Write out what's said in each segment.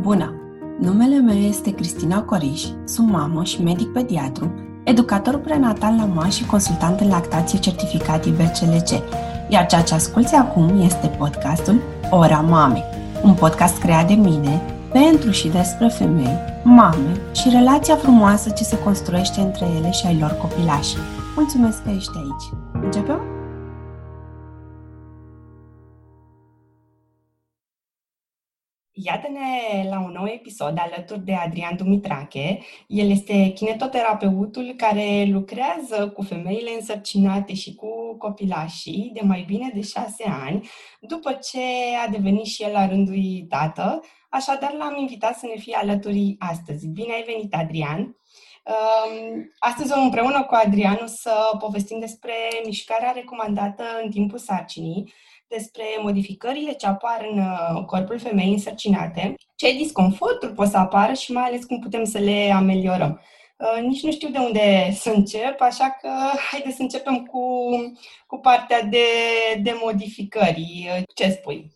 Bună! Numele meu este Cristina Coriș, sunt mamă și medic pediatru, educator prenatal la MA și consultant în lactație certificat IBCLC, iar ceea ce asculți acum este podcastul Ora Mamei, un podcast creat de mine pentru și despre femei, mame și relația frumoasă ce se construiește între ele și ai lor copilași. Mulțumesc că ești aici! Începem? Iată-ne la un nou episod alături de Adrian Dumitrache. El este kinetoterapeutul care lucrează cu femeile însărcinate și cu copilașii de mai bine de șase ani, după ce a devenit și el la rândul tată. Așadar, l-am invitat să ne fie alături astăzi. Bine ai venit, Adrian! Um, astăzi împreună cu Adrian o să povestim despre mișcarea recomandată în timpul sarcinii, despre modificările ce apar în uh, corpul femeii însărcinate, ce disconforturi pot să apară și mai ales cum putem să le ameliorăm. Uh, nici nu știu de unde să încep, așa că haideți să începem cu, cu partea de, de modificări. Uh, ce spui?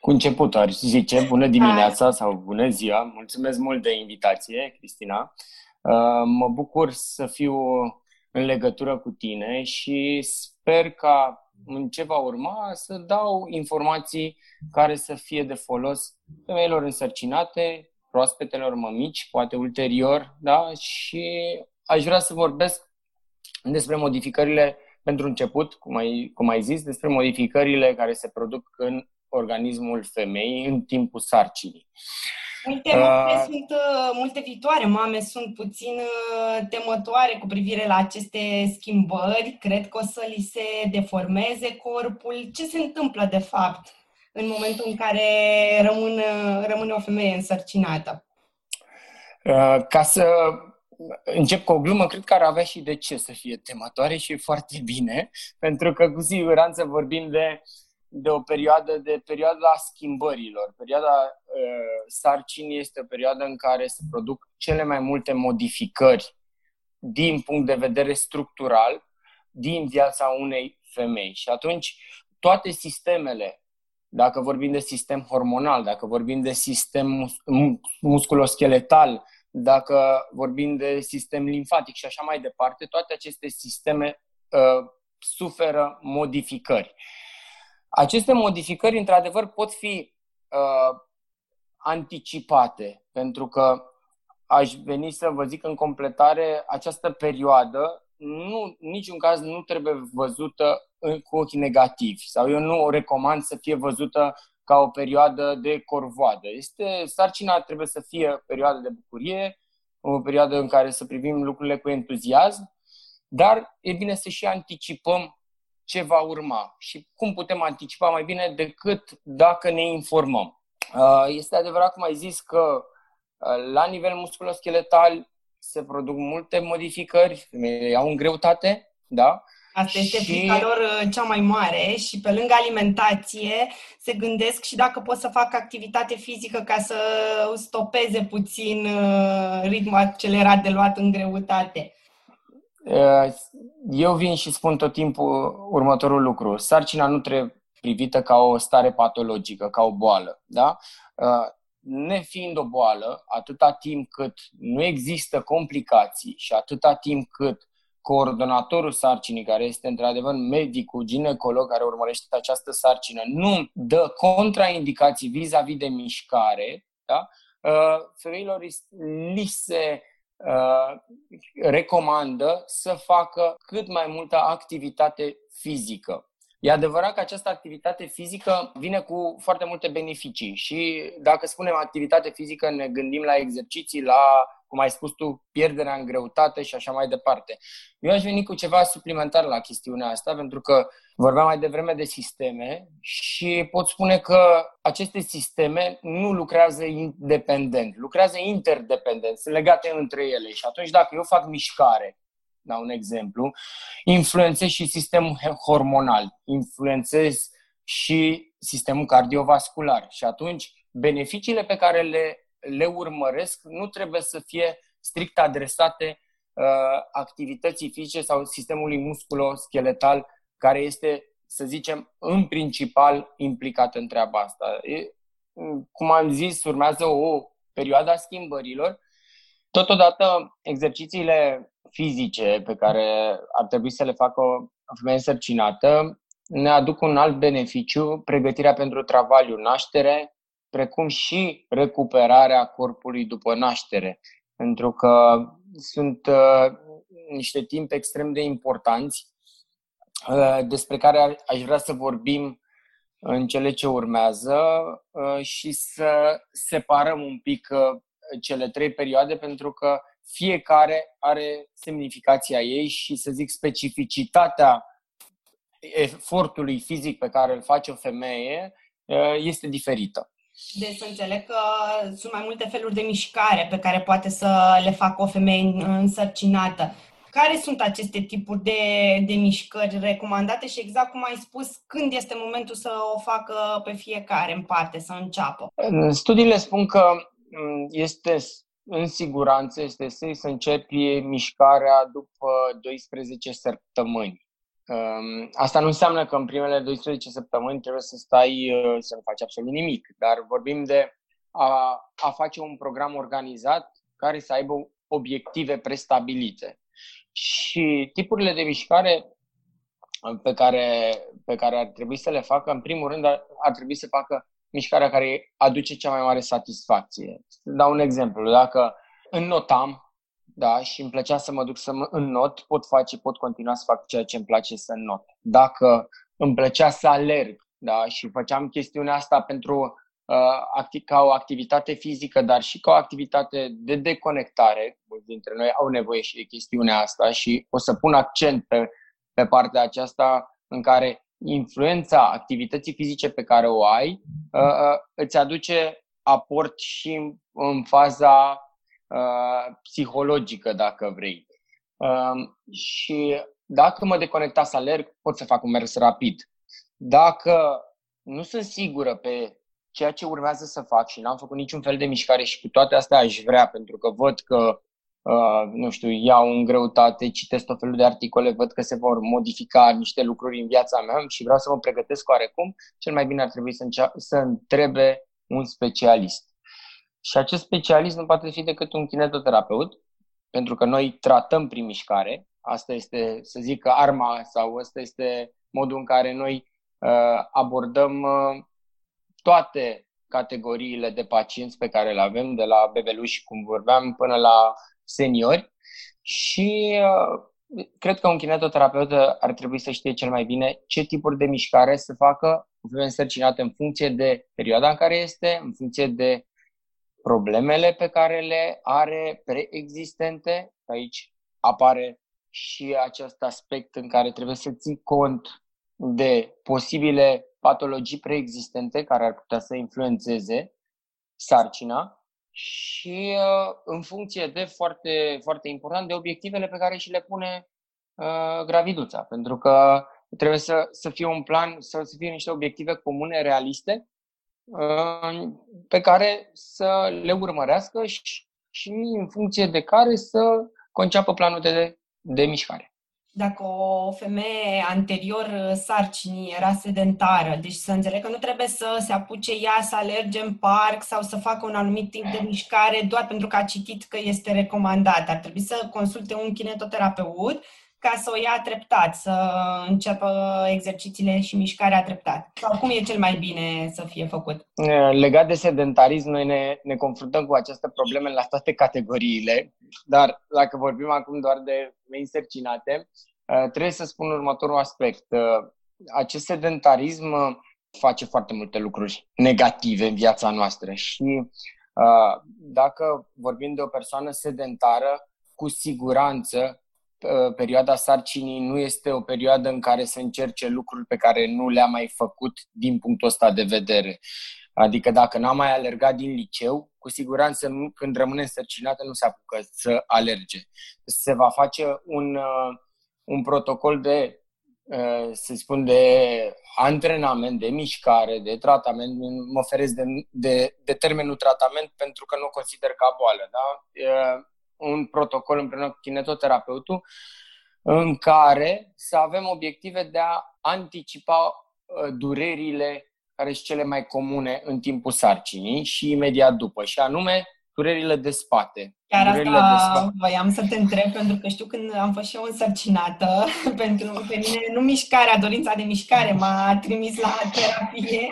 Cu început, ar zice, bună dimineața sau bună ziua. Mulțumesc mult de invitație, Cristina. Mă bucur să fiu în legătură cu tine și sper ca în ce va urma să dau informații care să fie de folos femeilor însărcinate, proaspetelor mămici, poate ulterior, da? Și aș vrea să vorbesc despre modificările pentru început, cum ai, cum ai zis, despre modificările care se produc în organismul femeii în timpul sarcinii. Multe mame uh, sunt, uh, multe viitoare mame sunt puțin uh, temătoare cu privire la aceste schimbări. Cred că o să li se deformeze corpul. Ce se întâmplă, de fapt, în momentul în care rămân, rămâne o femeie însărcinată? Uh, ca să încep cu o glumă, cred că ar avea și de ce să fie temătoare și foarte bine, pentru că cu siguranță vorbim de uh, de o perioadă de perioada schimbărilor. Perioada uh, sarcinii este o perioadă în care se produc cele mai multe modificări din punct de vedere structural din viața unei femei. Și atunci toate sistemele, dacă vorbim de sistem hormonal, dacă vorbim de sistem mus- musculoscheletal, dacă vorbim de sistem limfatic și așa mai departe, toate aceste sisteme uh, suferă modificări. Aceste modificări, într-adevăr, pot fi uh, anticipate, pentru că aș veni să vă zic în completare, această perioadă nu, niciun caz nu trebuie văzută cu ochi negativi sau eu nu o recomand să fie văzută ca o perioadă de corvoadă. Este, sarcina trebuie să fie o perioadă de bucurie, o perioadă în care să privim lucrurile cu entuziasm, dar e bine să și anticipăm ce va urma și cum putem anticipa mai bine decât dacă ne informăm. Uh, este adevărat, cum ai zis, că uh, la nivel musculoscheletal se produc multe modificări, au în greutate, da? Asta este și... frica lor uh, cea mai mare și pe lângă alimentație se gândesc și dacă pot să fac activitate fizică ca să stopeze puțin ritmul accelerat de luat în greutate. Eh, eu vin și spun tot timpul următorul lucru. Sarcina nu trebuie privită ca o stare patologică, ca o boală. Da? Eh, nefiind o boală, atâta timp cât nu există complicații și atâta timp cât coordonatorul sarcinii, care este într-adevăr medicul, ginecolog care urmărește această sarcină, nu dă contraindicații vis-a-vis de mișcare, da? Eh, femeilor li se Uh, recomandă să facă cât mai multă activitate fizică. E adevărat că această activitate fizică vine cu foarte multe beneficii și dacă spunem activitate fizică ne gândim la exerciții, la cum ai spus tu, pierderea în greutate și așa mai departe. Eu aș veni cu ceva suplimentar la chestiunea asta, pentru că vorbeam mai devreme de sisteme și pot spune că aceste sisteme nu lucrează independent, lucrează interdependent, sunt legate între ele. Și atunci dacă eu fac mișcare, da un exemplu, influențez și sistemul hormonal, influențez și sistemul cardiovascular. Și atunci beneficiile pe care le le urmăresc nu trebuie să fie strict adresate uh, activității fizice sau sistemului musculoscheletal care este, să zicem, în principal implicat în treaba asta. E, cum am zis, urmează o perioadă a schimbărilor. Totodată, exercițiile fizice pe care ar trebui să le facă o femeie însărcinată ne aduc un alt beneficiu, pregătirea pentru travaliu, naștere, precum și recuperarea corpului după naștere. Pentru că sunt uh, niște timp extrem de importanți uh, despre care aș vrea să vorbim în cele ce urmează uh, și să separăm un pic uh, cele trei perioade pentru că fiecare are semnificația ei și, să zic, specificitatea efortului fizic pe care îl face o femeie uh, este diferită. Deci să înțeleg că sunt mai multe feluri de mișcare pe care poate să le facă o femeie însărcinată. Care sunt aceste tipuri de, de mișcări recomandate și exact cum ai spus, când este momentul să o facă pe fiecare în parte, să înceapă? Studiile spun că mm, este în siguranță, este să începi mișcarea după 12 săptămâni. Um, asta nu înseamnă că în primele 12 săptămâni trebuie să stai uh, să nu faci absolut nimic, dar vorbim de a, a face un program organizat care să aibă obiective prestabilite. Și tipurile de mișcare pe care, pe care ar trebui să le facă, în primul rând, ar, ar trebui să facă mișcarea care aduce cea mai mare satisfacție. Să dau un exemplu. Dacă înnotam da, și îmi plăcea să mă duc să mă înnot, pot face, pot continua să fac ceea ce îmi place să înnot. Dacă îmi plăcea să alerg, da, și făceam chestiunea asta pentru uh, ca o activitate fizică, dar și ca o activitate de deconectare, mulți dintre noi au nevoie și de chestiunea asta și o să pun accent pe, pe partea aceasta în care influența activității fizice pe care o ai uh, uh, îți aduce aport și în, în faza Uh, psihologică, dacă vrei. Uh, și dacă mă deconecta să alerg, pot să fac un mers rapid. Dacă nu sunt sigură pe ceea ce urmează să fac și n-am făcut niciun fel de mișcare și cu toate astea aș vrea, pentru că văd că, uh, nu știu, iau în greutate, citesc tot felul de articole, văd că se vor modifica niște lucruri în viața mea și vreau să mă pregătesc oarecum, cel mai bine ar trebui să, încea- să întrebe un specialist. Și acest specialist nu poate fi decât un kinetoterapeut, pentru că noi tratăm prin mișcare. Asta este, să zic, arma sau asta este modul în care noi uh, abordăm uh, toate categoriile de pacienți pe care le avem, de la bebeluși, cum vorbeam, până la seniori. Și uh, cred că un kinetoterapeut ar trebui să știe cel mai bine ce tipuri de mișcare să facă o femeie însărcinată în funcție de perioada în care este, în funcție de problemele pe care le are preexistente. Aici apare și acest aspect în care trebuie să ții cont de posibile patologii preexistente care ar putea să influențeze sarcina și uh, în funcție de foarte, foarte important de obiectivele pe care și le pune uh, graviduța. Pentru că trebuie să, să fie un plan, să, să fie niște obiective comune, realiste, pe care să le urmărească și, și în funcție de care să conceapă planul de, de mișcare. Dacă o femeie anterior sarcinii era sedentară, deci să înțeleg că nu trebuie să se apuce ea să alerge în parc sau să facă un anumit tip de mișcare doar pentru că a citit că este recomandat. Ar trebui să consulte un kinetoterapeut ca să o ia treptat, să înceapă exercițiile și mișcarea treptat? Sau cum e cel mai bine să fie făcut? Legat de sedentarism, noi ne, ne confruntăm cu această probleme la toate categoriile, dar dacă vorbim acum doar de mei însărcinate, trebuie să spun următorul aspect. Acest sedentarism face foarte multe lucruri negative în viața noastră și dacă vorbim de o persoană sedentară, cu siguranță Uh, perioada sarcinii nu este o perioadă în care să încerce lucruri pe care nu le-a mai făcut din punctul ăsta de vedere. Adică dacă n-a mai alergat din liceu, cu siguranță nu, când rămâne însărcinată nu se apucă să alerge. Se va face un, uh, un protocol de, uh, să spun, de antrenament, de mișcare, de tratament. Mă oferesc de, de, de termenul tratament pentru că nu o consider ca boală. Da? Un protocol împreună cu kinetoterapeutul în care să avem obiective de a anticipa uh, durerile care sunt cele mai comune în timpul sarcinii și imediat după, și anume durerile de spate. Chiar durerile asta de spate. voiam să te întreb, pentru că știu când am fost și eu însărcinată, pentru pe mine nu mișcarea, dorința de mișcare m-a trimis la terapie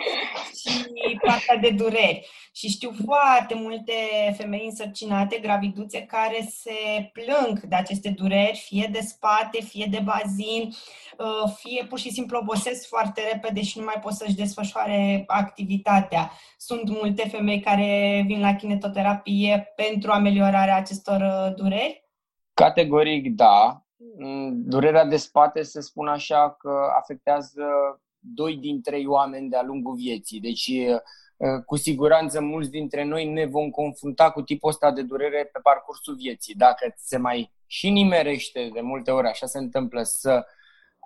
și partea de dureri. Și știu foarte multe femei însărcinate, graviduțe, care se plâng de aceste dureri, fie de spate, fie de bazin, uh, fie pur și simplu obosesc foarte repede și nu mai pot să-și desfășoare activitatea. Sunt multe femei care vin la kinetoterapie pentru ameliorarea acestor uh, dureri? Categoric da. Mm, durerea de spate se spune așa că afectează doi din trei oameni de-a lungul vieții. Deci Uh, cu siguranță mulți dintre noi ne vom confrunta cu tipul ăsta de durere pe parcursul vieții. Dacă se mai și nimerește de multe ori, așa se întâmplă, să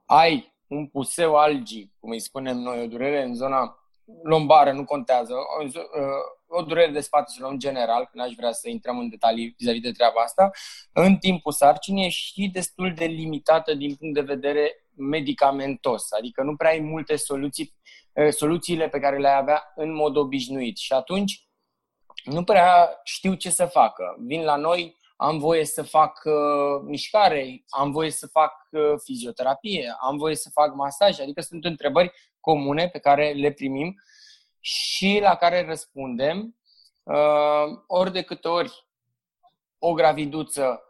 ai un puseu algii, cum îi spunem noi, o durere în zona lombară, nu contează, o, uh, o durere de spate sau în general, că n-aș vrea să intrăm în detalii vis-a-vis de treaba asta, în timpul sarcinii e și destul de limitată din punct de vedere medicamentos, adică nu prea ai multe soluții soluțiile pe care le avea în mod obișnuit. Și atunci nu prea știu ce să facă. Vin la noi, am voie să fac uh, mișcare, am voie să fac uh, fizioterapie, am voie să fac masaj, adică sunt întrebări comune pe care le primim și la care răspundem uh, ori de câte ori o graviduță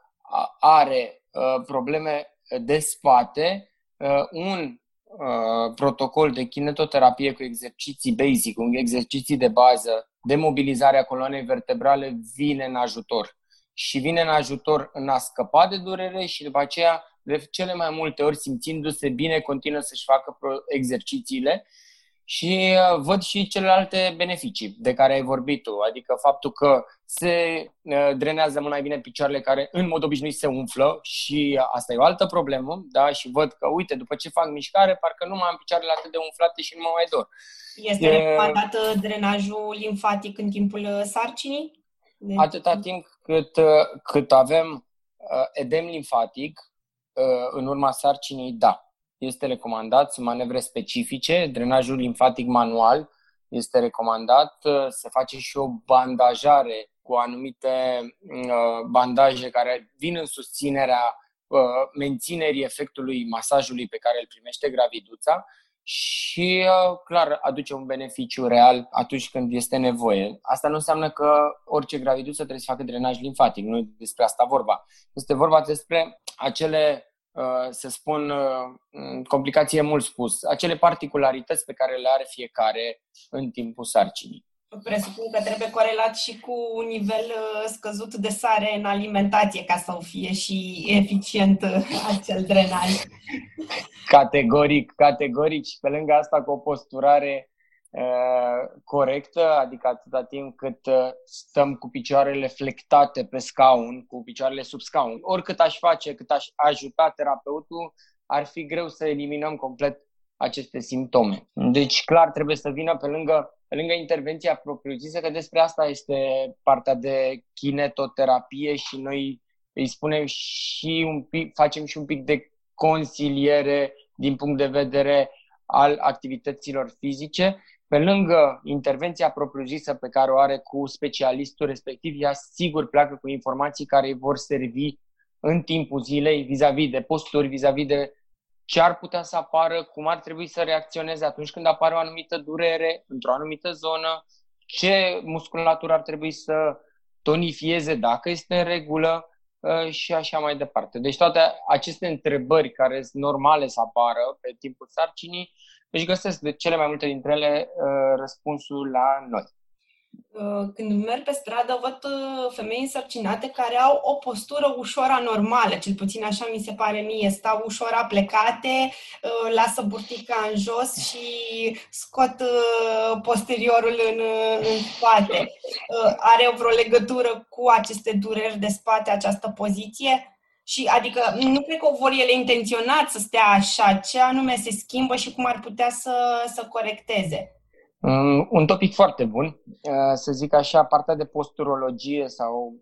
are uh, probleme de spate, uh, un Uh, protocol de kinetoterapie cu exerciții basic, cu exerciții de bază, de mobilizare a coloanei vertebrale vine în ajutor. Și vine în ajutor în a scăpa de durere și după aceea, de cele mai multe ori, simțindu-se bine, continuă să-și facă exercițiile și uh, văd și celelalte beneficii de care ai vorbit tu, adică faptul că se uh, drenează mult mai bine picioarele care în mod obișnuit se umflă și asta e o altă problemă, da? Și văd că, uite, după ce fac mișcare, parcă nu mai am picioarele atât de umflate și nu mă mai dor. Este e... recomandat drenajul limfatic în timpul uh, sarcinii? De... Atâta timp cât, cât avem edem limfatic, în urma sarcinii, da este recomandat, sunt manevre specifice, drenajul limfatic manual este recomandat, se face și o bandajare cu anumite uh, bandaje care vin în susținerea uh, menținerii efectului masajului pe care îl primește graviduța și, uh, clar, aduce un beneficiu real atunci când este nevoie. Asta nu înseamnă că orice graviduță trebuie să facă drenaj limfatic, nu e despre asta vorba. Este vorba despre acele Uh, să spun, uh, complicație mult spus, acele particularități pe care le are fiecare în timpul sarcinii. Presupun că trebuie corelat și cu un nivel uh, scăzut de sare în alimentație ca să fie și eficient acel drenaj. Categoric, categoric și pe lângă asta cu o posturare corectă, adică atâta timp cât stăm cu picioarele flectate pe scaun, cu picioarele sub scaun. Oricât aș face, cât aș ajuta terapeutul, ar fi greu să eliminăm complet aceste simptome. Deci, clar, trebuie să vină pe lângă, pe lângă intervenția propriu-zisă, că despre asta este partea de kinetoterapie și noi îi spunem și un pic, facem și un pic de consiliere din punct de vedere al activităților fizice, pe lângă intervenția propriu-zisă pe care o are cu specialistul respectiv, ea sigur pleacă cu informații care îi vor servi în timpul zilei vis-a-vis de posturi, vis-a-vis de ce ar putea să apară, cum ar trebui să reacționeze atunci când apare o anumită durere într-o anumită zonă, ce musculatură ar trebui să tonifieze dacă este în regulă uh, și așa mai departe. Deci toate aceste întrebări care sunt normale să apară pe timpul sarcinii își găsesc de cele mai multe dintre ele uh, răspunsul la noi. Uh, când merg pe stradă, văd uh, femei însărcinate care au o postură ușor anormală, cel puțin așa mi se pare mie. Stau ușor aplecate, lasă burtica în jos și scot posteriorul în, în spate. Are vreo legătură cu aceste dureri de spate, această poziție? Și adică nu cred că o vor ele intenționat să stea așa, ce anume se schimbă și cum ar putea să, să corecteze. Mm, un topic foarte bun. Uh, să zic așa, partea de posturologie sau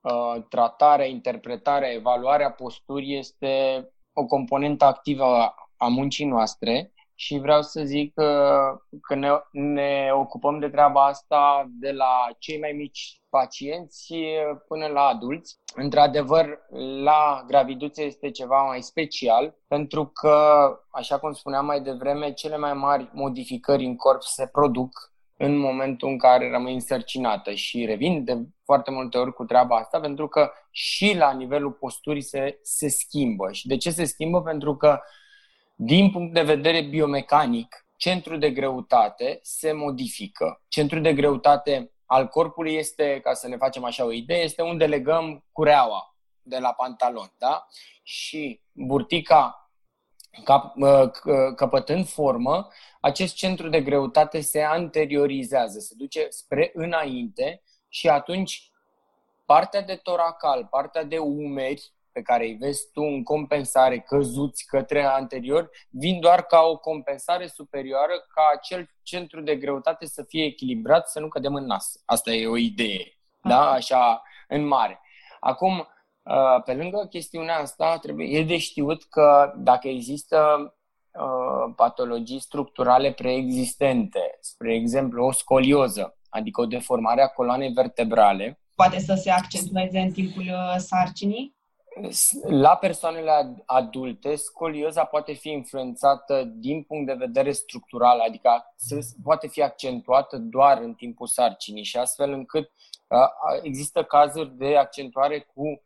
uh, tratarea, interpretarea, evaluarea posturii este o componentă activă a muncii noastre, și vreau să zic că, că ne, ne ocupăm de treaba asta de la cei mai mici pacienți până la adulți. Într-adevăr, la graviduțe este ceva mai special pentru că, așa cum spuneam mai devreme, cele mai mari modificări în corp se produc în momentul în care rămâi însărcinată și revin de foarte multe ori cu treaba asta pentru că și la nivelul posturii se, se schimbă. Și de ce se schimbă? Pentru că din punct de vedere biomecanic, centrul de greutate se modifică. Centrul de greutate al corpului este, ca să ne facem așa o idee, este unde legăm cureaua de la pantalon, da? Și burtica cap, căpătând formă, acest centru de greutate se anteriorizează, se duce spre înainte și atunci partea de toracal, partea de umeri pe care îi vezi tu în compensare căzuți către anterior, vin doar ca o compensare superioară ca acel centru de greutate să fie echilibrat, să nu cădem în nas. Asta e o idee, da? Așa, în mare. Acum, uh, pe lângă chestiunea asta, trebuie, e de știut că dacă există uh, patologii structurale preexistente, spre exemplu o scolioză, adică o deformare a coloanei vertebrale, poate să se accentueze în timpul uh, sarcinii? La persoanele adulte, scolioza poate fi influențată din punct de vedere structural, adică poate fi accentuată doar în timpul sarcinii și astfel încât există cazuri de accentuare cu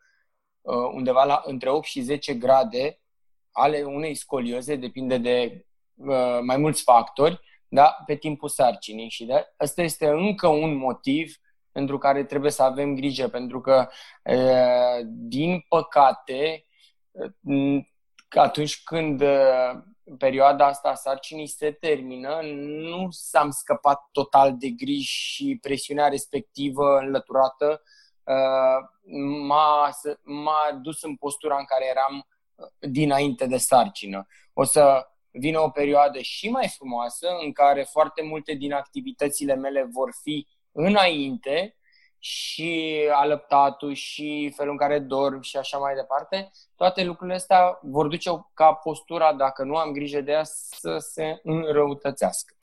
undeva la între 8 și 10 grade ale unei scolioze, depinde de mai mulți factori, da, pe timpul sarcinii. Și de, ăsta este încă un motiv pentru care trebuie să avem grijă, pentru că, din păcate, atunci când perioada asta a sarcinii se termină, nu s-am scăpat total de griji și presiunea respectivă înlăturată m-a, m-a dus în postura în care eram dinainte de sarcină. O să vină o perioadă și mai frumoasă în care foarte multe din activitățile mele vor fi înainte și alăptatul și felul în care dorm și așa mai departe, toate lucrurile astea vor duce ca postura, dacă nu am grijă de ea, să se înrăutățească.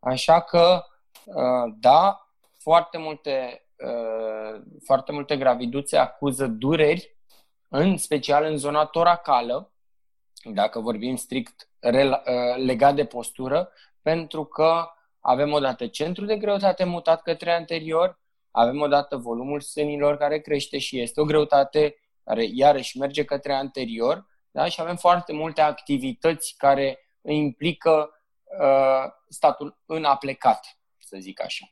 Așa că, uh, da, foarte multe, uh, foarte multe graviduțe acuză dureri, în special în zona toracală, dacă vorbim strict uh, legat de postură, pentru că avem odată centru de greutate mutat către anterior, avem odată volumul sânilor care crește și este o greutate care iarăși merge către anterior da? și avem foarte multe activități care implică uh, statul în aplecat, să zic așa.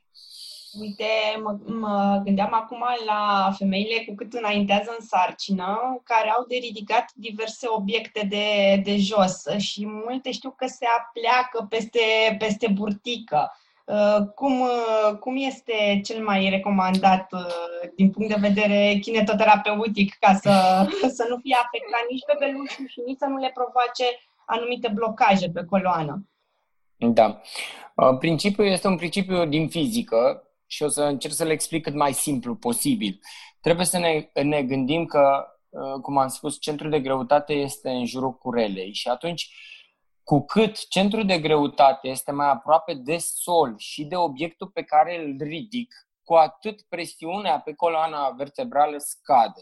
Uite, mă, mă gândeam acum la femeile cu cât înaintează în sarcină, care au de ridicat diverse obiecte de, de jos și multe știu că se apleacă peste, peste burtică. Uh, cum, uh, cum este cel mai recomandat uh, din punct de vedere kinetoterapeutic ca să, să nu fie afectat nici pe belușul și nici să nu le provoace anumite blocaje pe coloană? Da. Principiul este un principiu din fizică și o să încerc să le explic cât mai simplu posibil. Trebuie să ne, ne gândim că, uh, cum am spus, centrul de greutate este în jurul curelei și atunci cu cât centrul de greutate este mai aproape de sol și de obiectul pe care îl ridic, cu atât presiunea pe coloana vertebrală scade.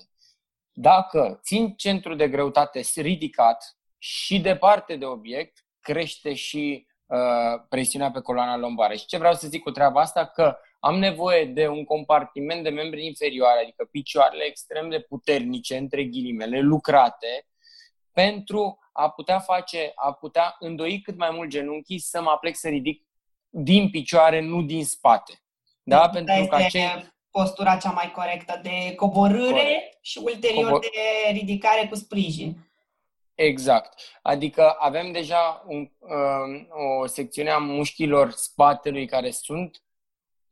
Dacă țin centrul de greutate ridicat și departe de obiect, crește și uh, presiunea pe coloana lombară. Și ce vreau să zic cu treaba asta? Că am nevoie de un compartiment de membri inferioare, adică picioarele extrem de puternice, între ghilimele, lucrate, pentru a putea face, a putea îndoi cât mai mult genunchii să mă aplec să ridic din picioare, nu din spate. Da? Deci, pentru că acei... postura cea mai corectă de coborâre Corect. și ulterior Cobor... de ridicare cu sprijin. Exact. Adică avem deja un, um, o secțiune a mușchilor spatelui care sunt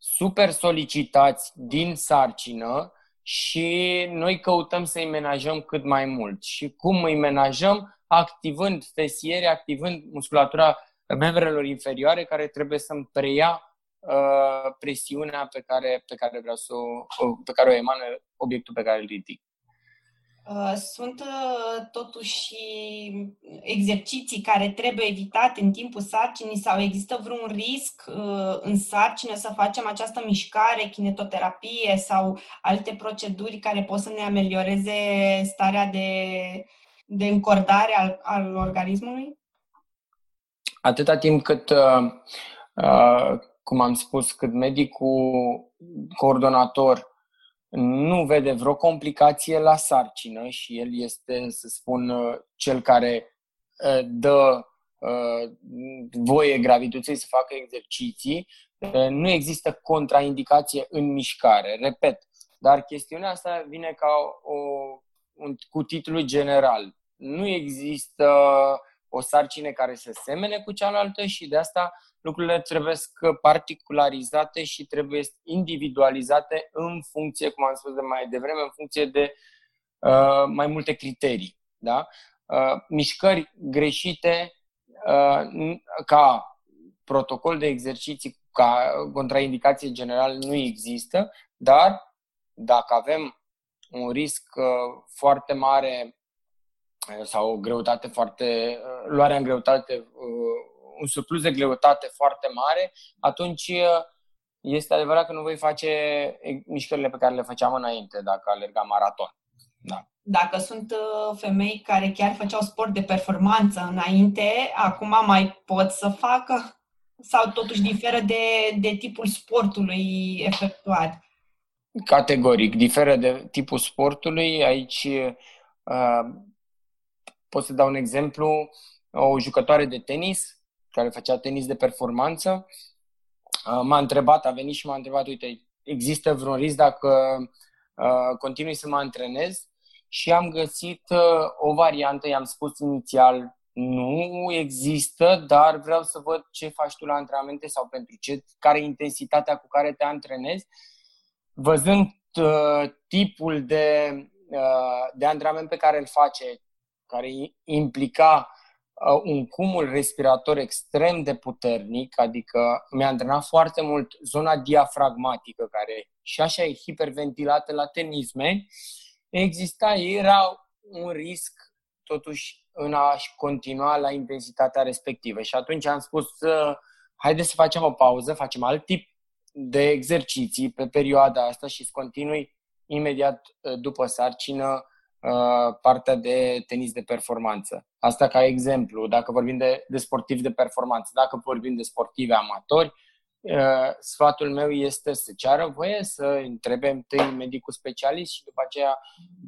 super solicitați din sarcină și noi căutăm să-i menajăm cât mai mult. Și cum îi menajăm? Activând fesiere, activând musculatura membrelor inferioare care trebuie să-mi preia uh, presiunea pe care, pe care vreau să o, pe care o emană obiectul pe care îl ridic. Uh, sunt uh, totuși exerciții care trebuie evitate în timpul sarcinii sau există vreun risc uh, în sarcină să facem această mișcare, kinetoterapie sau alte proceduri care pot să ne amelioreze starea de, de încordare al, al organismului? Atâta timp cât, uh, cum am spus, cât medicul coordonator nu vede vreo complicație la sarcină și el este, să spun, cel care ă, dă ă, voie gravității să facă exerciții, ă, nu există contraindicație în mișcare. Repet, dar chestiunea asta vine ca o, un, cu titlul general. Nu există o sarcină care să semene cu cealaltă și de asta lucrurile trebuie particularizate și trebuie individualizate în funcție, cum am spus de mai devreme, în funcție de uh, mai multe criterii. Da? Uh, mișcări greșite uh, ca protocol de exerciții ca contraindicație generală nu există, dar dacă avem un risc uh, foarte mare uh, sau o greutate foarte, uh, luarea în greutate un surplus de greutate foarte mare, atunci uh, este adevărat că nu voi face mișcările pe care le făceam înainte, dacă alergam maraton. Da. Dacă sunt uh, femei care chiar făceau sport de performanță înainte, acum mai pot să facă? Sau totuși diferă de, de tipul sportului efectuat? Categoric, diferă de tipul sportului. Aici uh, pot să dau un exemplu. O jucătoare de tenis care făcea tenis de performanță, uh, m-a întrebat, a venit și m-a întrebat, uite, există vreun risc dacă uh, continui să mă antrenez? Și am găsit uh, o variantă, i-am spus inițial, nu există, dar vreau să văd ce faci tu la antrenamente sau pentru ce, care e intensitatea cu care te antrenezi. Văzând uh, tipul de, uh, de antrenament pe care îl face, care implica Uh, un cumul respirator extrem de puternic, adică mi-a antrenat foarte mult zona diafragmatică, care și așa e hiperventilată la tenisme, exista, era un risc totuși în a continua la intensitatea respectivă. Și atunci am spus, haideți să facem o pauză, facem alt tip de exerciții pe perioada asta și să continui imediat uh, după sarcină Uh, partea de tenis de performanță. Asta ca exemplu, dacă vorbim de, de sportivi de performanță. Dacă vorbim de sportivi amatori, uh, sfatul meu este să ceară voie să întrebe întâi medicul specialist și după aceea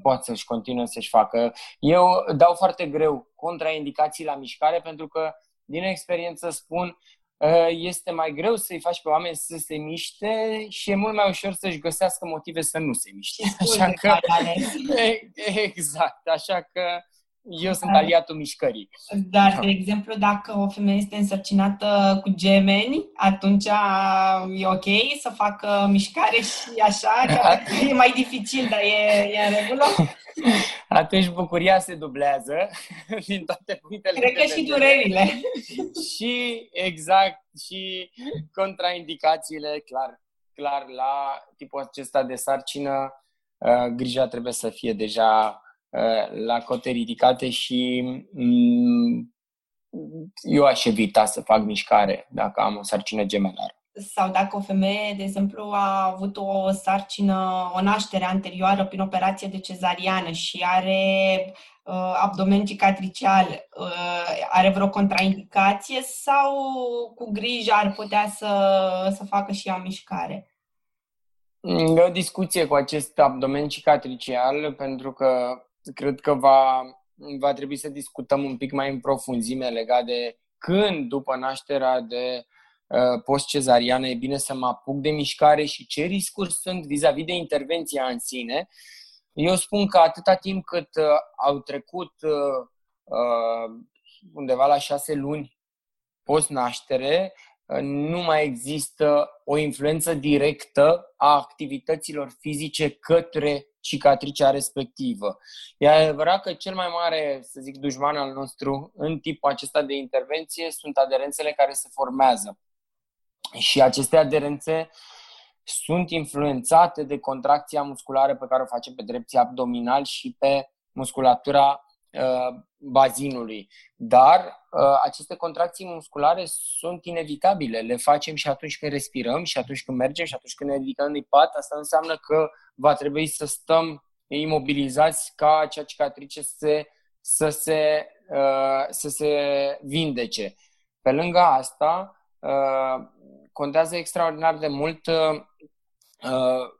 poate să-și continue să-și facă. Eu dau foarte greu contraindicații la mișcare pentru că din experiență spun Uh, este mai greu să-i faci pe oameni să se miște și e mult mai ușor să-și găsească motive să nu se miște. Așa că, exact, așa că eu sunt da. aliatul mișcării. Dar, de exemplu, dacă o femeie este însărcinată cu gemeni, atunci e ok să facă mișcare și așa, că e mai dificil, dar e, e în regulă? Atunci bucuria se dublează din toate punctele Cred că și durerile. și, exact, și contraindicațiile, clar, clar, la tipul acesta de sarcină, uh, grija trebuie să fie deja Uh, la cote ridicate și mm, eu aș evita să fac mișcare dacă am o sarcină gemelară. Sau dacă o femeie, de exemplu, a avut o sarcină, o naștere anterioară prin operație de cezariană și are uh, abdomen cicatricial, uh, are vreo contraindicație sau cu grijă ar putea să, să facă și ea mișcare? E o discuție cu acest abdomen cicatricial pentru că cred că va, va trebui să discutăm un pic mai în profunzime legat de când, după nașterea de uh, post-cezariană, e bine să mă apuc de mișcare și ce riscuri sunt vis-a-vis de intervenția în sine. Eu spun că atâta timp cât uh, au trecut uh, uh undeva la șase luni post-naștere, uh, nu mai există o influență directă a activităților fizice către cicatricea respectivă. E adevărat că cel mai mare, să zic, dușman al nostru în tipul acesta de intervenție sunt aderențele care se formează. Și aceste aderențe sunt influențate de contracția musculară pe care o facem pe drepții abdominal și pe musculatura uh, bazinului. Dar uh, aceste contracții musculare sunt inevitabile. Le facem și atunci când respirăm, și atunci când mergem, și atunci când ne ridicăm din pat. Asta înseamnă că va trebui să stăm imobilizați ca acea cicatrice să se, să se, uh, să se vindece. Pe lângă asta, uh, contează extraordinar de mult uh, uh,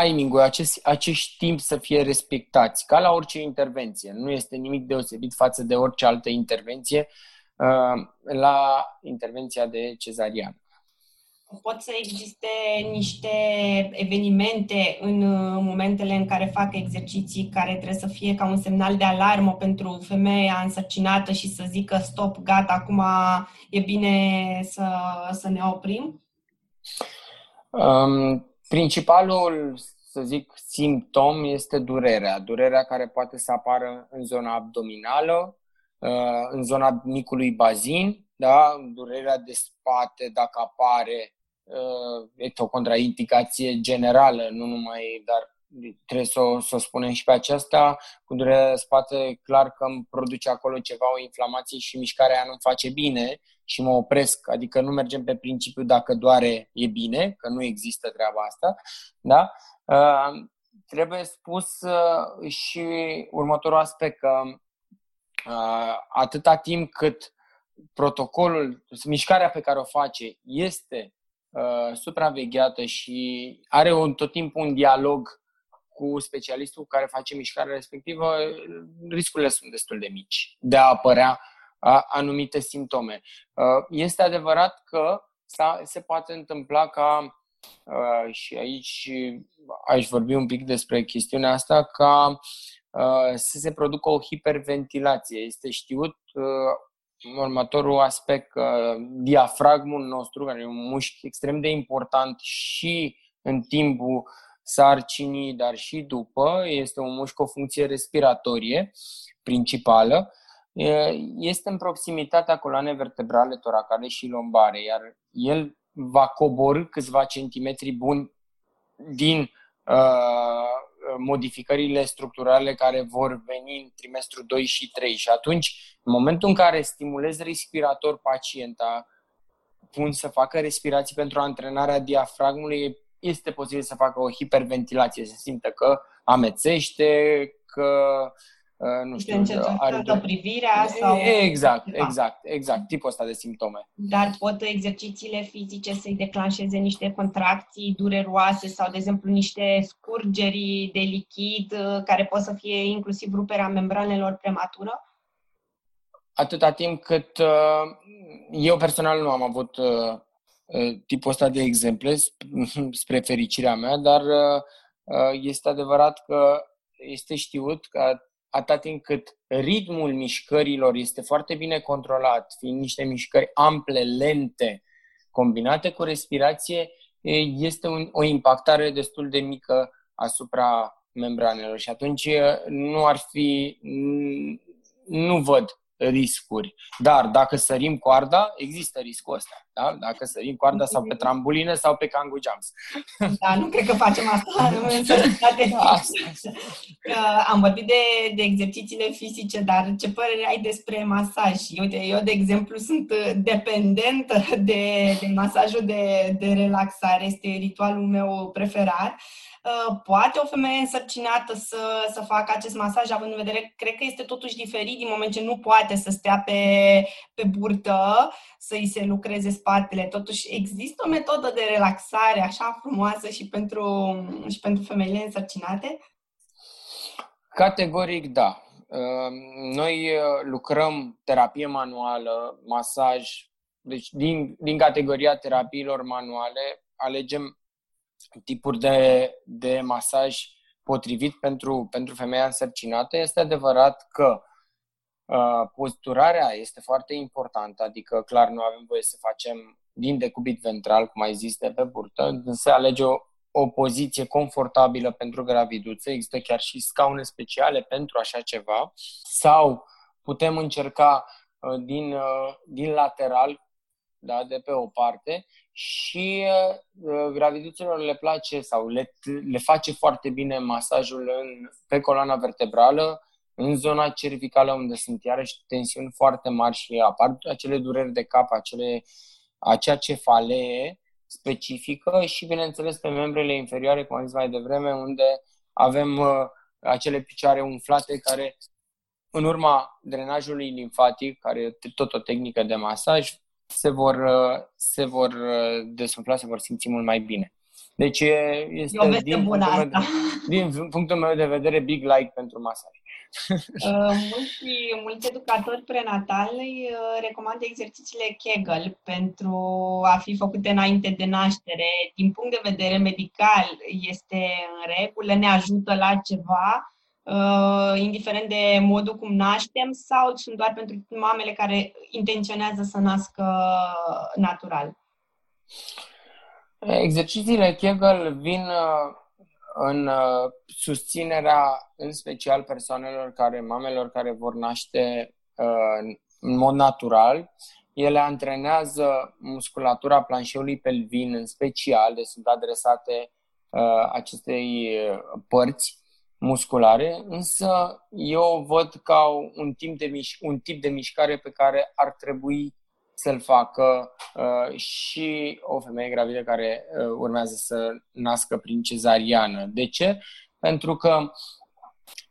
timingul, acest, acești timp să fie respectați, ca la orice intervenție. Nu este nimic deosebit față de orice altă intervenție uh, la intervenția de cezarian. Pot să existe niște evenimente în momentele în care fac exerciții care trebuie să fie ca un semnal de alarmă pentru femeia însărcinată și să zică stop, gata, acum e bine să, să ne oprim? Um, Principalul, să zic, simptom este durerea. Durerea care poate să apară în zona abdominală, uh, în zona micului bazin, da? durerea de spate, dacă apare, uh, este o contraindicație generală, nu numai, dar trebuie să o, să o spunem și pe aceasta. Cu durerea de spate, clar că îmi produce acolo ceva, o inflamație și mișcarea nu face bine și mă opresc. Adică nu mergem pe principiu dacă doare e bine, că nu există treaba asta. Da? Uh, trebuie spus uh, și următorul aspect, că uh, atâta timp cât protocolul, mișcarea pe care o face este uh, supravegheată și are un, tot timpul un dialog cu specialistul care face mișcarea respectivă, riscurile sunt destul de mici de a apărea anumite simptome. Este adevărat că se poate întâmpla ca, și aici aș vorbi un pic despre chestiunea asta, ca să se producă o hiperventilație. Este știut următorul aspect, că diafragmul nostru, care e un mușchi extrem de important și în timpul sarcinii, dar și după. Este un mușchi cu o funcție respiratorie principală. Este în proximitatea coloanei vertebrale toracale și lombare, iar el va coborâ câțiva centimetri buni din uh, modificările structurale care vor veni în trimestru 2 și 3. Și atunci, în momentul în care stimulezi respirator pacienta, pun să facă respirații pentru antrenarea diafragmului, este posibil să facă o hiperventilație, să simtă că amețește, că uh, nu știu, are privirea sau... Exact, exact, exact, tipul ăsta de simptome. Dar pot exercițiile fizice să-i declanșeze niște contracții dureroase sau, de exemplu, niște scurgeri de lichid uh, care pot să fie inclusiv ruperea membranelor prematură? Atâta timp cât uh, eu personal nu am avut tipul ăsta de exemple spre fericirea mea, dar este adevărat că este știut că atât timp cât ritmul mișcărilor este foarte bine controlat, fiind niște mișcări ample, lente, combinate cu respirație, este un, o impactare destul de mică asupra membranelor și atunci nu ar fi, nu văd riscuri. Dar dacă sărim coarda, există riscul ăsta. Da? Dacă sărim coarda sau pe trambulină sau pe kangoo jumps. Da, nu cred că facem asta în da, Am vorbit de, de exercițiile fizice, dar ce părere ai despre masaj? Uite, eu, de exemplu, sunt dependentă de, de masajul de, de relaxare. Este ritualul meu preferat. Uh, poate o femeie însărcinată să, să facă acest masaj, având în vedere, cred că este totuși diferit din moment ce nu poate să stea pe, pe burtă, să-i se lucreze spatele. Totuși există o metodă de relaxare așa frumoasă și pentru, și pentru femeile însărcinate? Categoric da. Uh, noi uh, lucrăm terapie manuală, masaj, deci din, din categoria terapiilor manuale alegem tipuri de, de masaj potrivit pentru, pentru femeia însărcinată, este adevărat că uh, posturarea este foarte importantă, adică clar nu avem voie să facem din decubit ventral, cum ai zis, de pe burtă, se alege o, o poziție confortabilă pentru graviduță, există chiar și scaune speciale pentru așa ceva, sau putem încerca uh, din, uh, din lateral, da, de pe o parte, și uh, graviduților le place sau le, le face foarte bine masajul în, pe coloana vertebrală, în zona cervicală unde sunt iarăși tensiuni foarte mari și apar acele dureri de cap, acele, acea cefalee specifică și, bineînțeles, pe membrele inferioare, cum am zis mai devreme, unde avem uh, acele picioare umflate care, în urma drenajului limfatic, care e tot o tehnică de masaj, se vor, uh, se vor uh, desumfla, se vor simți mult mai bine. Deci este, din punctul, meu, din punctul meu de vedere, big like pentru masaj. Uh, mulți, mulți educatori prenatali uh, recomandă exercițiile Kegel pentru a fi făcute înainte de naștere. Din punct de vedere medical este în regulă, ne ajută la ceva, uh, indiferent de modul cum naștem sau sunt doar pentru mamele care intenționează să nască natural? Exercițiile Kegel vin în uh, susținerea, în special persoanelor care, mamelor care vor naște uh, în mod natural. Ele antrenează musculatura planșeului pelvin în special, deci sunt adresate uh, acestei părți musculare, însă eu văd ca un tip de, miș- un tip de mișcare pe care ar trebui să-l facă uh, și o femeie gravidă care uh, urmează să nască prin cezariană. De ce? Pentru că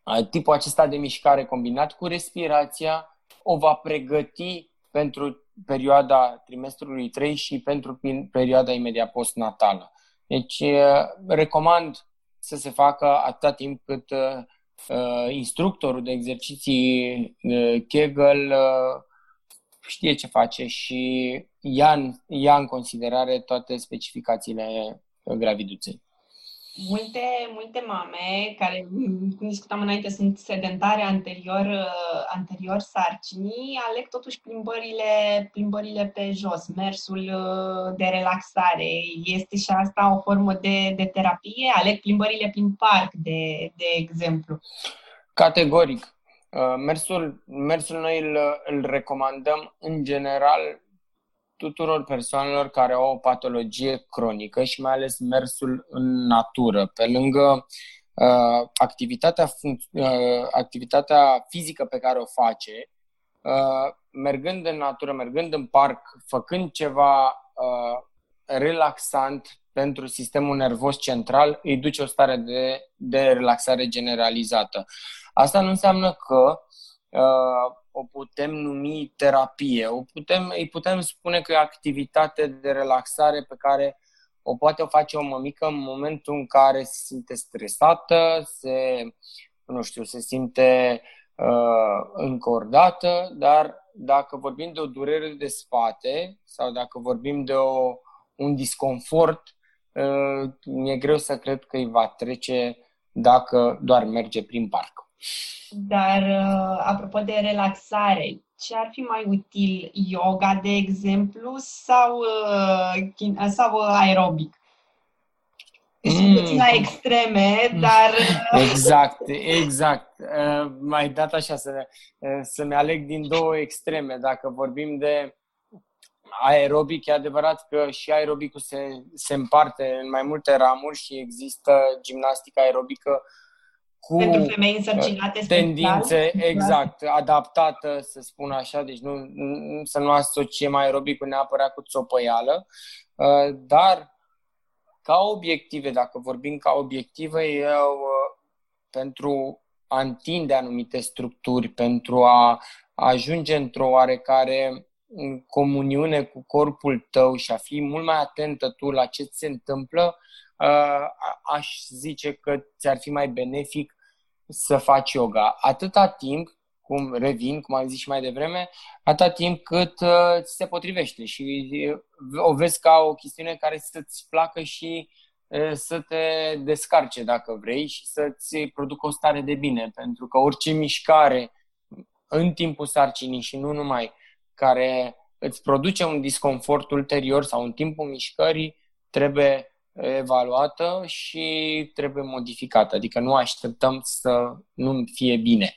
uh, tipul acesta de mișcare combinat cu respirația o va pregăti pentru perioada trimestrului 3 și pentru perioada imediat postnatală. Deci, uh, recomand să se facă atâta timp cât uh, instructorul de exerciții uh, Kegel uh, știe ce face și ia în, ia în considerare toate specificațiile graviduței. Multe, multe mame care, cum discutam înainte, sunt sedentare anterior, anterior sarcinii, aleg totuși plimbările, plimbările pe jos, mersul uh, de relaxare. Este și asta o formă de, de terapie? Aleg plimbările prin parc, de, de exemplu. Categoric. Uh, mersul, mersul noi îl, îl recomandăm în general tuturor persoanelor care au o patologie cronică și mai ales mersul în natură. Pe lângă uh, activitatea, func- uh, activitatea fizică pe care o face, uh, mergând în natură, mergând în parc, făcând ceva uh, relaxant pentru sistemul nervos central, îi duce o stare de, de relaxare generalizată. Asta nu înseamnă că uh, o putem numi terapie. O putem, îi putem spune că e o activitate de relaxare pe care o poate o face o mămică în momentul în care se simte stresată, se, nu știu, se simte uh, încordată, dar dacă vorbim de o durere de spate sau dacă vorbim de o, un disconfort, uh, mi-e greu să cred că îi va trece dacă doar merge prin parc. Dar, uh, apropo de relaxare, ce ar fi mai util? Yoga, de exemplu, sau, uh, sau aerobic? Sunt mm. la extreme, mm. dar... Exact, exact. Uh, mai dat așa să, să-mi aleg din două extreme. Dacă vorbim de aerobic, e adevărat că și aerobicul se, se împarte în mai multe ramuri și există gimnastica aerobică cu Pentru femei însărcinate tendințe, special. exact, adaptată, să spun așa, deci nu, nu, să nu asociem aerobicul neapărat cu țopăială, uh, dar ca obiective, dacă vorbim ca obiective, eu uh, pentru a întinde anumite structuri, pentru a ajunge într-o oarecare comuniune cu corpul tău și a fi mult mai atentă tu la ce se întâmplă, uh, aș zice că ți-ar fi mai benefic să faci yoga. Atâta timp, cum revin, cum am zis și mai devreme, atâta timp cât uh, ți se potrivește și uh, o vezi ca o chestiune care să-ți placă și uh, să te descarce dacă vrei și să-ți producă o stare de bine, pentru că orice mișcare în timpul sarcinii și nu numai, care îți produce un disconfort ulterior sau în timpul mișcării, trebuie evaluată și trebuie modificată. Adică nu așteptăm să nu fie bine.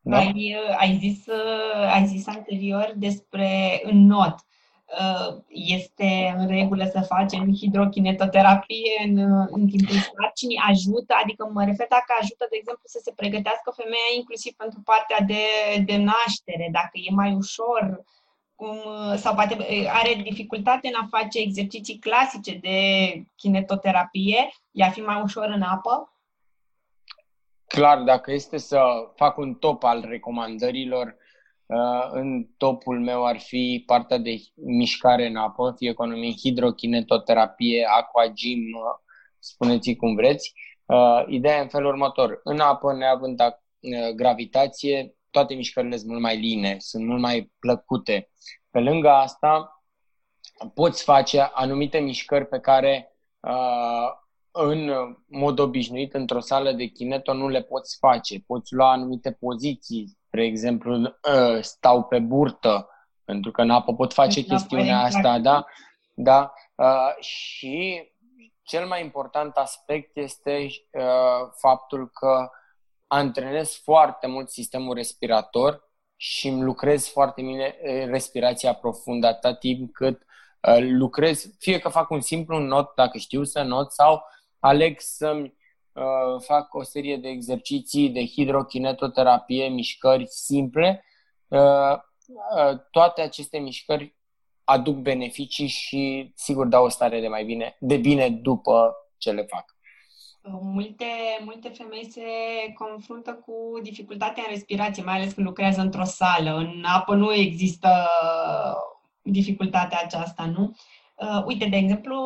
Da? Ai, ai, zis, ai zis anterior despre not. uh, este în regulă să facem hidrochinetoterapie în, în timpul sarcinii? Ajută? Adică mă refer dacă ajută, de exemplu, să se pregătească femeia inclusiv pentru partea de, de naștere, dacă e mai ușor, cum, sau poate are dificultate în a face exerciții clasice de kinetoterapie, i-ar fi mai ușor în apă? Clar, dacă este să fac un top al recomandărilor, uh, în topul meu ar fi partea de mișcare în apă, fie economie, hidrokinetoterapie, aquagym, uh, spuneți cum vreți. Uh, ideea e în felul următor. În apă, neavând gravitație, toate mișcările sunt mult mai line, sunt mult mai plăcute. Pe lângă asta, poți face anumite mișcări pe care în mod obișnuit, într-o sală de kineto, nu le poți face. Poți lua anumite poziții, spre exemplu, ă, stau pe burtă, pentru că în apă pot face deci, chestiunea exact. asta, da? da? Uh, și cel mai important aspect este uh, faptul că antrenez foarte mult sistemul respirator și îmi lucrez foarte bine respirația profundă atât timp cât uh, lucrez, fie că fac un simplu not, dacă știu să not, sau aleg să-mi uh, fac o serie de exerciții de hidrokinetoterapie, mișcări simple. Uh, uh, toate aceste mișcări aduc beneficii și sigur dau o stare de mai bine, de bine după ce le fac. Multe, multe femei se confruntă cu dificultatea în respirație, mai ales când lucrează într-o sală. În apă nu există dificultatea aceasta, nu? Uh, uite, de exemplu,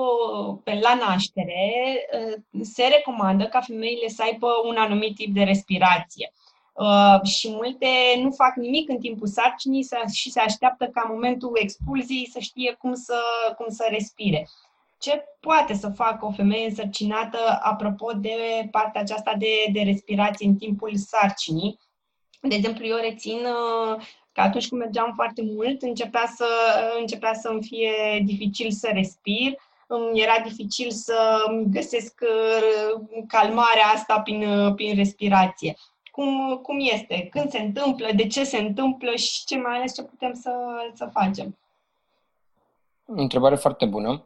pe la naștere uh, se recomandă ca femeile să aibă un anumit tip de respirație. Uh, și multe nu fac nimic în timpul sarcinii și se așteaptă ca în momentul expulziei să știe cum să, cum să respire. Ce poate să facă o femeie însărcinată apropo de partea aceasta de, de respirație în timpul sarcinii? De exemplu, eu rețin că atunci când mergeam foarte mult, începea să, începea să îmi fie dificil să respir, îmi era dificil să găsesc uh, calmarea asta prin, uh, prin respirație. Cum, cum este? Când se întâmplă? De ce se întâmplă? Și ce mai ales ce putem să, să facem? Întrebare foarte bună.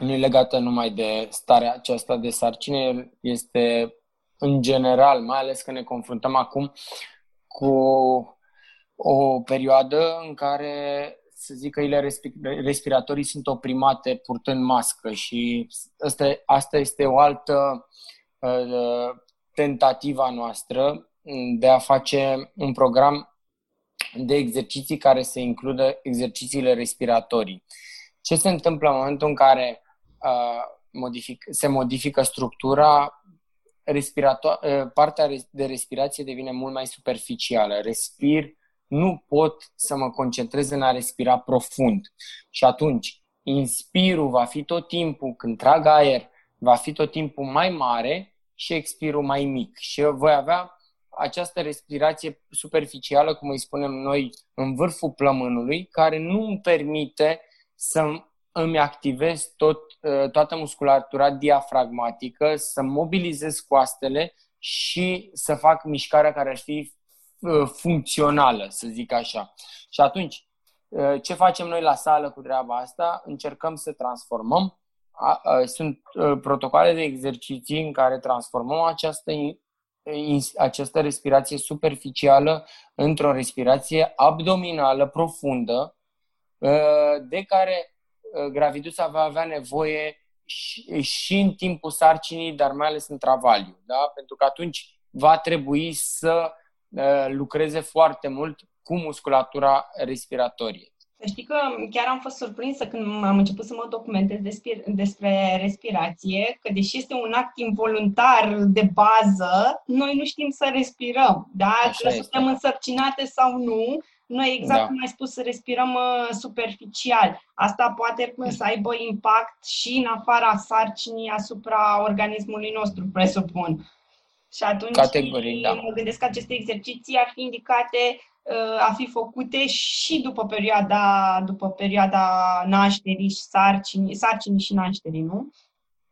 Nu e legată numai de starea aceasta de sarcine, este în general, mai ales că ne confruntăm acum cu o perioadă în care să zic că ele respiratorii sunt oprimate purtând mască și asta, asta este o altă uh, tentativă a noastră de a face un program de exerciții care să includă exercițiile respiratorii. Ce se întâmplă în momentul în care uh, modific, se modifică structura, respirato- uh, partea de respirație devine mult mai superficială. Respir nu pot să mă concentrez în a respira profund. Și atunci, inspirul va fi tot timpul, când trag aer, va fi tot timpul mai mare și expirul mai mic. Și voi avea această respirație superficială, cum îi spunem noi, în vârful plămânului, care nu îmi permite să îmi activez tot, toată musculatura diafragmatică, să mobilizez coastele și să fac mișcarea care ar fi Uh, funcțională, să zic așa. Și atunci, uh, ce facem noi la sală cu treaba asta? Încercăm să transformăm. Sunt uh, protocoale de exerciții în care transformăm această, această respirație superficială într-o respirație abdominală profundă, de care graviduța va avea nevoie și, și în timpul sarcinii, dar mai ales în travaliu. Da? Pentru că atunci va trebui să Uh, lucreze foarte mult cu musculatura respiratorie. Să știi că chiar am fost surprinsă când am început să mă documentez despre, despre respirație, că deși este un act involuntar de bază, noi nu știm să respirăm, da? Așa că suntem însărcinate sau nu, noi exact da. cum ai spus, să respirăm uh, superficial. Asta poate să aibă impact și în afara sarcinii asupra organismului nostru, presupun. Și atunci Categoric, da. mă gândesc că aceste exerciții ar fi indicate uh, a fi făcute și după perioada, după perioada nașterii și sarcinii, sarcinii și nașterii, nu?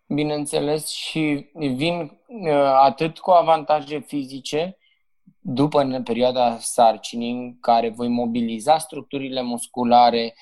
Bineînțeles, și vin uh, atât cu avantaje fizice, după în perioada sarcinii, în care voi mobiliza structurile musculare,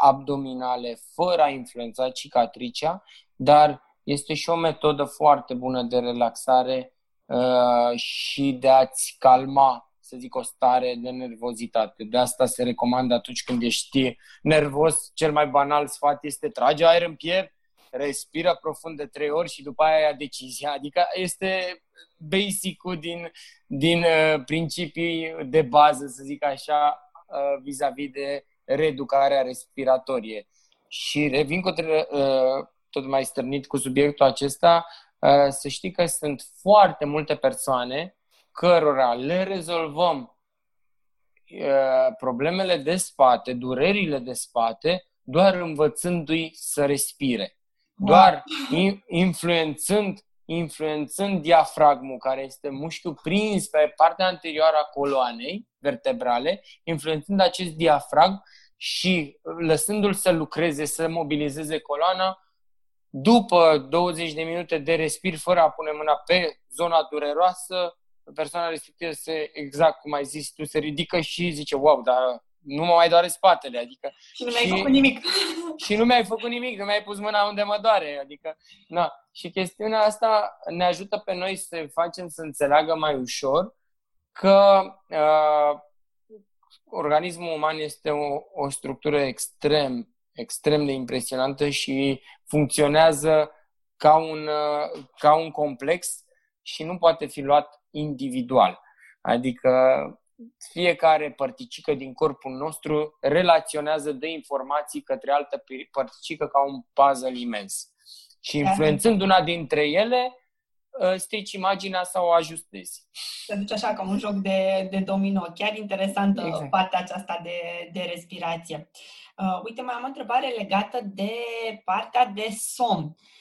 abdominale fără a influența cicatricea, dar este și o metodă foarte bună de relaxare uh, și de a-ți calma, să zic, o stare de nervozitate. De asta se recomandă atunci când ești nervos, cel mai banal sfat este trage aer în piept, respiră profund de trei ori și după aia ia decizia. Adică este basic-ul din, din uh, principii de bază, să zic așa, uh, vis-a-vis de reeducarea respiratorie. Și revin cu uh, tot mai stârnit cu subiectul acesta, uh, să știi că sunt foarte multe persoane cărora le rezolvăm uh, problemele de spate, durerile de spate, doar învățându-i să respire. Doar influențând, influențând diafragmul, care este mușchiul prins pe partea anterioară a coloanei vertebrale, influențând acest diafragm și lăsându-l să lucreze, să mobilizeze coloana, după 20 de minute de respir fără a pune mâna pe zona dureroasă, persoana respectivă se, exact cum ai zis tu, se ridică și zice, wow, dar nu mă mai doare spatele, adică... Și nu mi-ai și, făcut nimic. Și nu mi-ai făcut nimic, nu mi-ai pus mâna unde mă doare, adică, na. Și chestiunea asta ne ajută pe noi să facem să înțeleagă mai ușor că uh, organismul uman este o, o structură extrem, extrem de impresionantă și funcționează ca un, uh, ca un complex și nu poate fi luat individual. Adică fiecare părticică din corpul nostru relaționează de informații către altă părticică ca un puzzle imens. Și influențând una dintre ele, ă, strici imaginea sau o ajustezi. Se duce așa ca un joc de, de domino. Chiar interesantă exact. partea aceasta de, de respirație. Uh, uite, mai am o întrebare legată de partea de somn. Uh, Uh,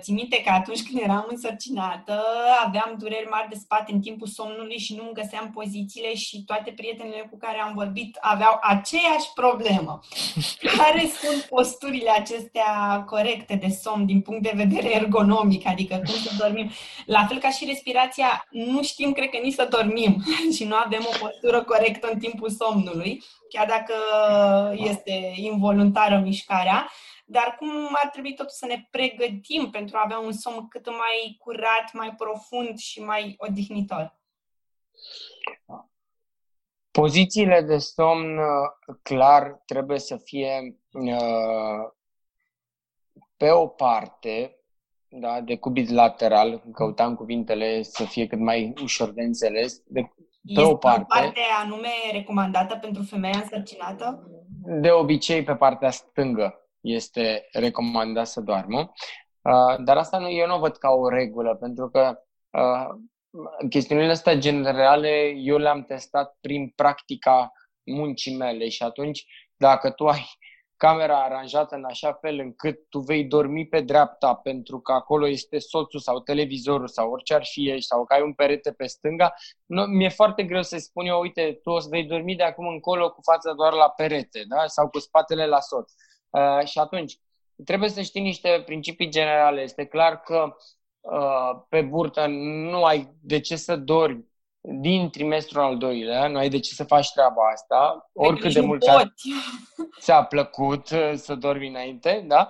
țin minte că atunci când eram însărcinată, aveam dureri mari de spate în timpul somnului și nu îmi găseam pozițiile și toate prietenele cu care am vorbit aveau aceeași problemă. Care sunt posturile acestea corecte de somn din punct de vedere ergonomic, adică cum să dormim? La fel ca și respirația, nu știm, cred că nici să dormim și nu avem o postură corectă în timpul somnului, chiar dacă este involuntară mișcarea dar cum ar trebui totuși să ne pregătim pentru a avea un somn cât mai curat, mai profund și mai odihnitor? Pozițiile de somn clar trebuie să fie uh, pe o parte, da, de cubit lateral, căutam cuvintele să fie cât mai ușor de înțeles, de, pe este o parte. o parte anume recomandată pentru femeia însărcinată? De obicei pe partea stângă este recomandat să doarmă. Uh, dar asta nu, eu nu o văd ca o regulă, pentru că uh, chestiunile astea generale eu le-am testat prin practica muncii mele și atunci dacă tu ai camera aranjată în așa fel încât tu vei dormi pe dreapta pentru că acolo este soțul sau televizorul sau orice ar fi ești sau că ai un perete pe stânga, nu, mi-e foarte greu să spun eu, uite, tu o să vei dormi de acum încolo cu fața doar la perete da? sau cu spatele la soț. Uh, și atunci, trebuie să știi niște principii generale. Este clar că uh, pe burtă nu ai de ce să dormi din trimestrul al doilea, nu ai de ce să faci treaba asta, oricât de mult ți-a, ți-a plăcut uh, să dormi înainte, da?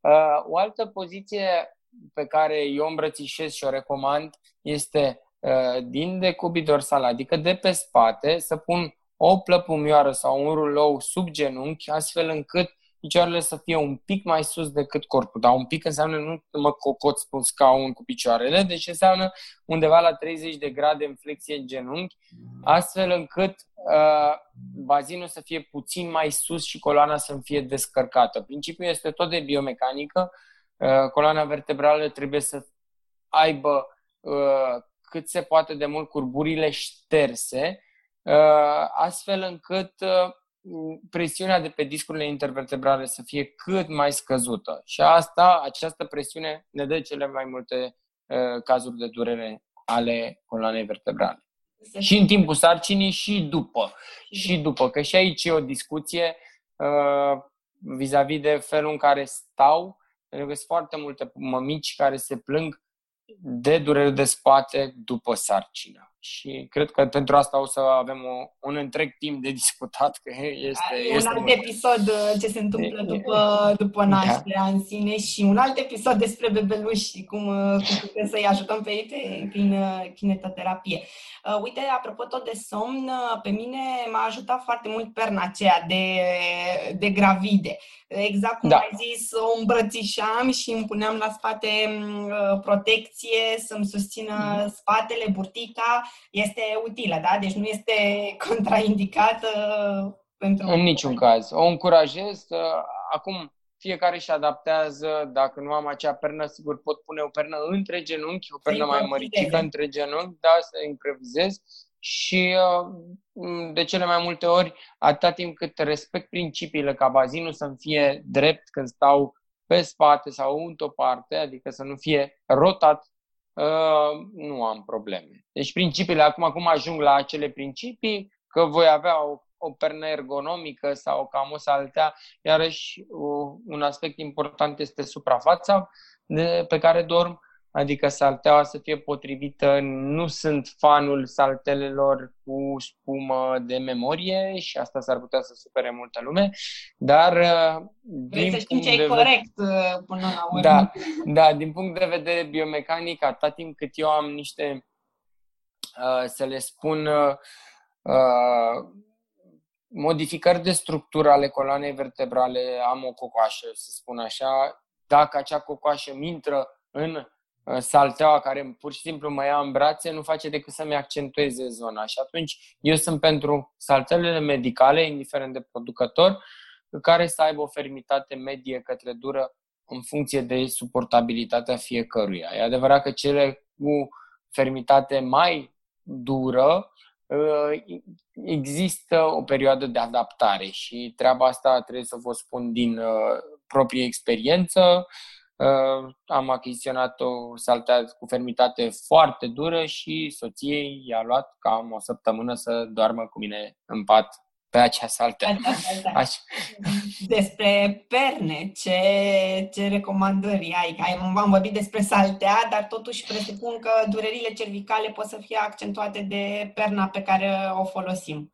Uh, o altă poziție pe care eu îmbrățișez și o recomand este uh, din decubit dorsal, adică de pe spate, să pun o plăpumioară sau un rulou sub genunchi, astfel încât picioarele să fie un pic mai sus decât corpul, dar un pic înseamnă nu mă cocoț pe un scaun cu picioarele, deci înseamnă undeva la 30 de grade în flexie în genunchi, astfel încât uh, bazinul să fie puțin mai sus și coloana să fie descărcată. Principiul este tot de biomecanică, uh, coloana vertebrală trebuie să aibă uh, cât se poate de mult curburile șterse, uh, astfel încât uh, presiunea de pe discurile intervertebrale să fie cât mai scăzută. Și asta, această presiune ne dă cele mai multe uh, cazuri de durere ale coloanei vertebrale. Și în timpul sarcinii și după. Și după. Că și aici e o discuție uh, vis-a-vis de felul în care stau, pentru că sunt foarte multe mămici care se plâng de durere de spate după sarcină. Și cred că pentru asta o să avem o, un întreg timp de discutat, că este... E este un alt mult. episod uh, ce se întâmplă după, după da. nașterea da. în sine și un alt episod despre bebeluși și cum, uh, cum putem să-i ajutăm pe ei prin uh, kinetoterapie. Uh, uite, apropo tot de somn, pe mine m-a ajutat foarte mult perna aceea de, de gravide. Exact cum da. ai zis, o îmbrățișam și îmi puneam la spate mm, protecție să-mi susțină mm. spatele, burtica. Este utilă, da? Deci nu este contraindicată pentru... În niciun caz. O încurajez. Acum, fiecare își adaptează. Dacă nu am acea pernă, sigur pot pune o pernă între genunchi, o pernă mai măricică între genunchi, da, să improvizez. Și uh, de cele mai multe ori, atâta timp cât respect principiile ca bazinul să-mi fie drept când stau pe spate sau într-o parte, adică să nu fie rotat, uh, nu am probleme. Deci principiile, acum, acum ajung la acele principii, că voi avea o o pernă ergonomică sau cam o saltea. Iarăși, un aspect important este suprafața de, pe care dorm, adică salteaua să fie potrivită. Nu sunt fanul saltelelor cu spumă de memorie și asta s-ar putea să supere multă lume, dar uh, din să știm ce e corect uh, până la urmă. Da, da, din punct de vedere biomecanic, atât timp cât eu am niște, uh, să le spun, uh, modificări de structură ale coloanei vertebrale, am o cocoașă, să spun așa, dacă acea cocoașă mi intră în salteaua care pur și simplu mă ia în brațe, nu face decât să-mi accentueze zona. Și atunci eu sunt pentru saltelele medicale, indiferent de producător, care să aibă o fermitate medie către dură în funcție de suportabilitatea fiecăruia. E adevărat că cele cu fermitate mai dură Uh, există o perioadă de adaptare și treaba asta trebuie să vă spun din uh, proprie experiență. Uh, am achiziționat o saltea cu fermitate foarte dură și soției i-a luat cam o săptămână să doarmă cu mine în pat pe acea saltea. Da, da, da. Despre perne, ce, ce recomandări ai? Am vorbit despre saltea, dar totuși presupun că durerile cervicale pot să fie accentuate de perna pe care o folosim.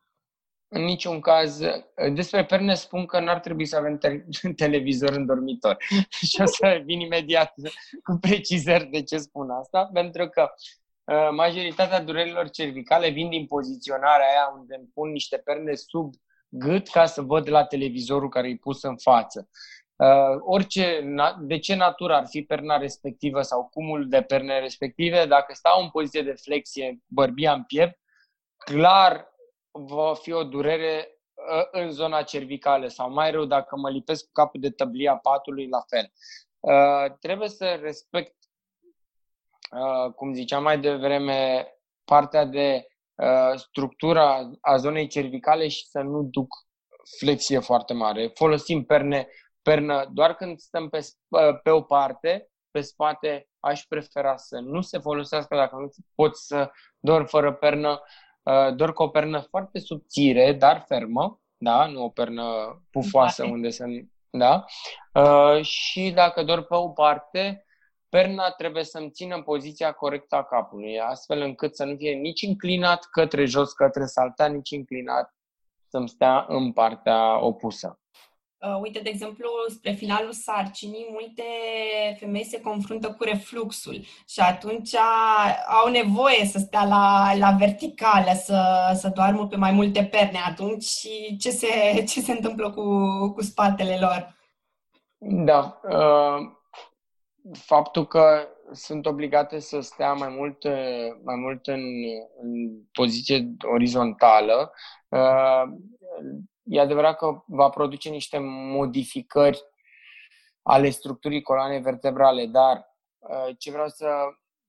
În niciun caz. Despre perne spun că n-ar trebui să avem te- televizor în dormitor. și o să vin imediat cu precizări de ce spun asta, pentru că Uh, majoritatea durerilor cervicale vin din poziționarea aia unde îmi pun niște perne sub gât ca să văd la televizorul care e pus în față. Uh, orice, de ce natură ar fi perna respectivă sau cumul de perne respective, dacă stau în poziție de flexie, bărbia în piept, clar va fi o durere uh, în zona cervicală sau mai rău dacă mă lipesc cu capul de tăblia patului, la fel. Uh, trebuie să respect Uh, cum ziceam mai devreme, partea de uh, structura a zonei cervicale și să nu duc flexie foarte mare. Folosim perne, pernă doar când stăm pe, uh, pe o parte, pe spate aș prefera să nu se folosească dacă nu pot să dor fără pernă, dor cu o pernă foarte subțire, dar fermă, da, nu o pernă pufoasă unde să... Da? și dacă dor pe o parte, perna trebuie să-mi țină poziția corectă a capului, astfel încât să nu fie nici înclinat către jos, către saltea, nici înclinat să-mi stea în partea opusă. Uh, uite, de exemplu, spre finalul sarcinii, multe femei se confruntă cu refluxul și atunci au nevoie să stea la, la verticală, să, să doarmă pe mai multe perne. Atunci, ce se, ce se întâmplă cu, cu spatele lor? Da. Uh, faptul că sunt obligate să stea mai mult, mai mult în, în poziție orizontală, uh, e adevărat că va produce niște modificări ale structurii coloanei vertebrale, dar uh, ce vreau să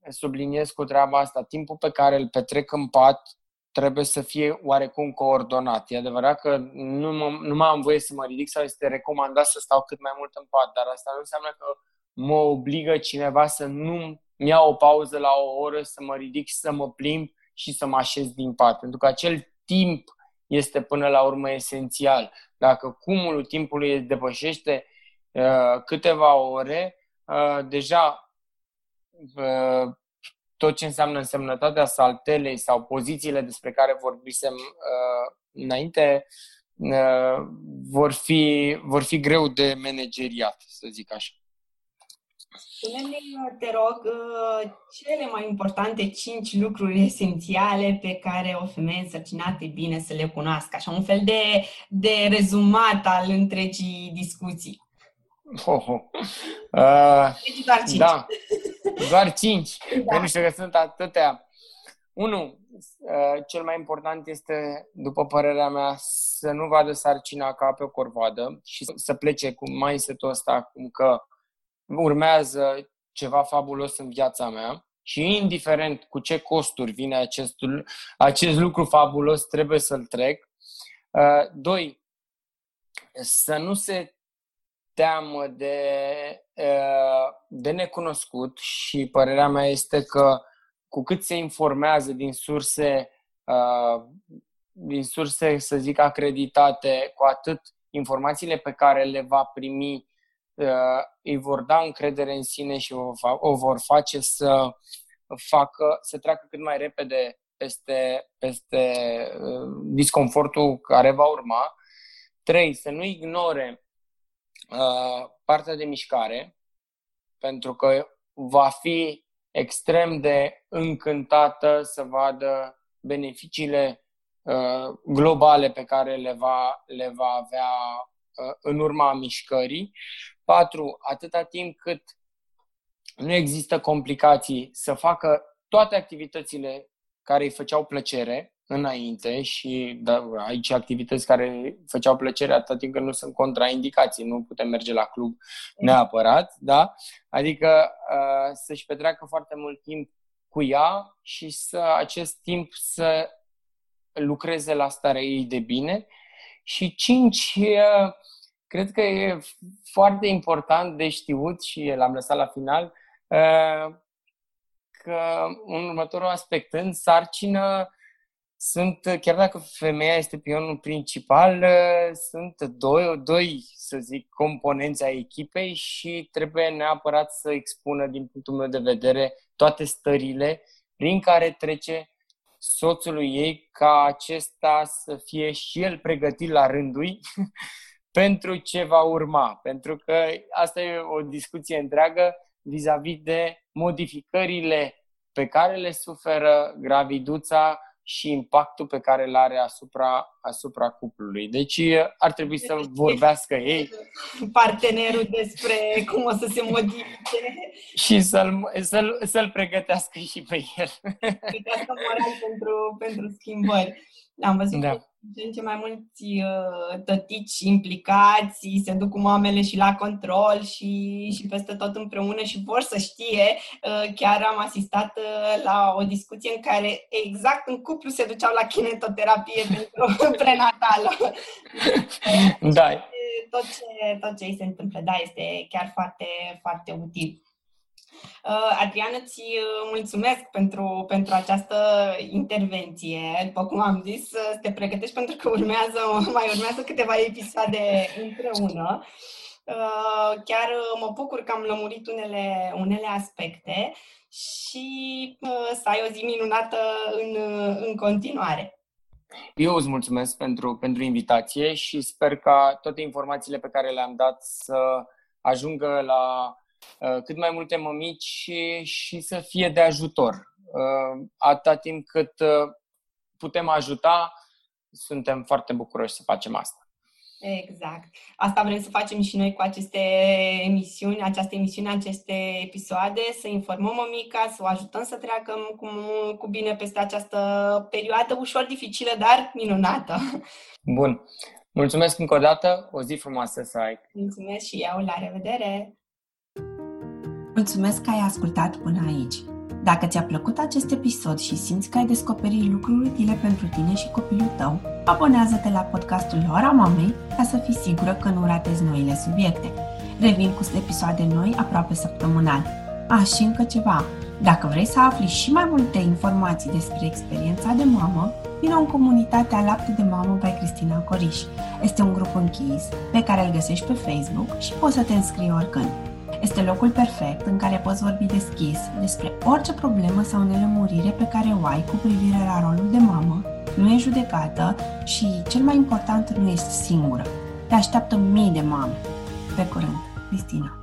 subliniez cu treaba asta, timpul pe care îl petrec în pat trebuie să fie oarecum coordonat. E adevărat că nu, mă, nu mai am voie să mă ridic sau este recomandat să stau cât mai mult în pat, dar asta nu înseamnă că mă obligă cineva să nu mi iau o pauză la o oră, să mă ridic și să mă plimb și să mă așez din pat. Pentru că acel timp este până la urmă esențial. Dacă cumulul timpului depășește uh, câteva ore, uh, deja uh, tot ce înseamnă însemnătatea saltelei sau pozițiile despre care vorbisem uh, înainte uh, vor, fi, vor fi greu de manageriat, să zic așa. Spune-ne, te rog, uh, cele mai importante cinci lucruri esențiale pe care o femeie însărcinată e bine să le cunoască, așa un fel de, de rezumat al întregii discuții. Oh, oh. Uh, deci doar cinci. Da, doar cinci. Da. Nu știu că sunt atâtea. Unu, uh, cel mai important este, după părerea mea, să nu vadă sarcina ca pe o corvoadă și să plece cu mindset-ul ăsta cum că urmează ceva fabulos în viața mea și indiferent cu ce costuri vine acest, acest lucru fabulos, trebuie să-l trec. Uh, doi, să nu se teamă de, uh, de necunoscut și părerea mea este că cu cât se informează din surse, uh, din surse, să zic, acreditate, cu atât informațiile pe care le va primi uh, îi vor da încredere în sine și o, o vor face să facă, să treacă cât mai repede peste, peste disconfortul care va urma. Trei, să nu ignore Uh, partea de mișcare, pentru că va fi extrem de încântată să vadă beneficiile uh, globale pe care le va, le va avea uh, în urma mișcării. Patru, atâta timp cât nu există complicații, să facă toate activitățile care îi făceau plăcere, înainte și da, aici activități care făceau plăcere atât timp când nu sunt contraindicații, nu putem merge la club neapărat, da? Adică uh, să-și petreacă foarte mult timp cu ea și să acest timp să lucreze la starea ei de bine. Și cinci, uh, cred că e foarte important de știut și l-am lăsat la final, uh, că un următorul aspect în sarcină sunt, chiar dacă femeia este pionul principal, sunt doi, doi, să zic, componenți ai echipei și trebuie neapărat să expună, din punctul meu de vedere, toate stările prin care trece soțului ei ca acesta să fie și el pregătit la rândul pentru ce va urma. Pentru că asta e o discuție întreagă vis-a-vis de modificările pe care le suferă graviduța și impactul pe care îl are asupra, asupra cuplului. Deci ar trebui să vorbească ei. Partenerul despre cum o să se modifice. și să-l, să-l, să-l pregătească și pe el. Pregătească moral pentru, pentru schimbări. Am văzut da. din ce mai mulți uh, tătici implicați se duc cu mamele și la control și, și peste tot împreună și vor să știe. Uh, chiar am asistat uh, la o discuție în care exact în cuplu se duceau la kinetoterapie pentru prenatală. Da. Tot ce, tot ce îi se întâmplă, da, este chiar foarte, foarte util. Uh, Adrian, îți uh, mulțumesc pentru, pentru această intervenție. După cum am zis, să te pregătești pentru că urmează, mai urmează câteva episoade împreună. Uh, chiar mă bucur că am lămurit unele, unele aspecte și să ai o zi minunată în, în continuare. Eu îți mulțumesc pentru, pentru invitație și sper ca toate informațiile pe care le-am dat să ajungă la Uh, cât mai multe mămici și, și să fie de ajutor. Uh, atâta timp cât uh, putem ajuta, suntem foarte bucuroși să facem asta. Exact. Asta vrem să facem și noi cu aceste emisiuni, această emisiune, aceste episoade, să informăm mămica, să o ajutăm să treacă cu, cu bine peste această perioadă ușor dificilă, dar minunată. Bun. Mulțumesc încă o dată, o zi frumoasă să ai. Mulțumesc și eu, la revedere! Mulțumesc că ai ascultat până aici. Dacă ți-a plăcut acest episod și simți că ai descoperit lucruri utile pentru tine și copilul tău, abonează-te la podcastul Ora Mamei ca să fii sigură că nu ratezi noile subiecte. Revin cu episoade noi aproape săptămânal. A, și încă ceva. Dacă vrei să afli și mai multe informații despre experiența de mamă, vină în comunitatea Lapte de Mamă by Cristina Coriș. Este un grup închis pe care îl găsești pe Facebook și poți să te înscrii oricând. Este locul perfect în care poți vorbi deschis despre orice problemă sau nelămurire pe care o ai cu privire la rolul de mamă, nu e judecată și, cel mai important, nu ești singură. Te așteaptă mii de mame. Pe curând, Cristina.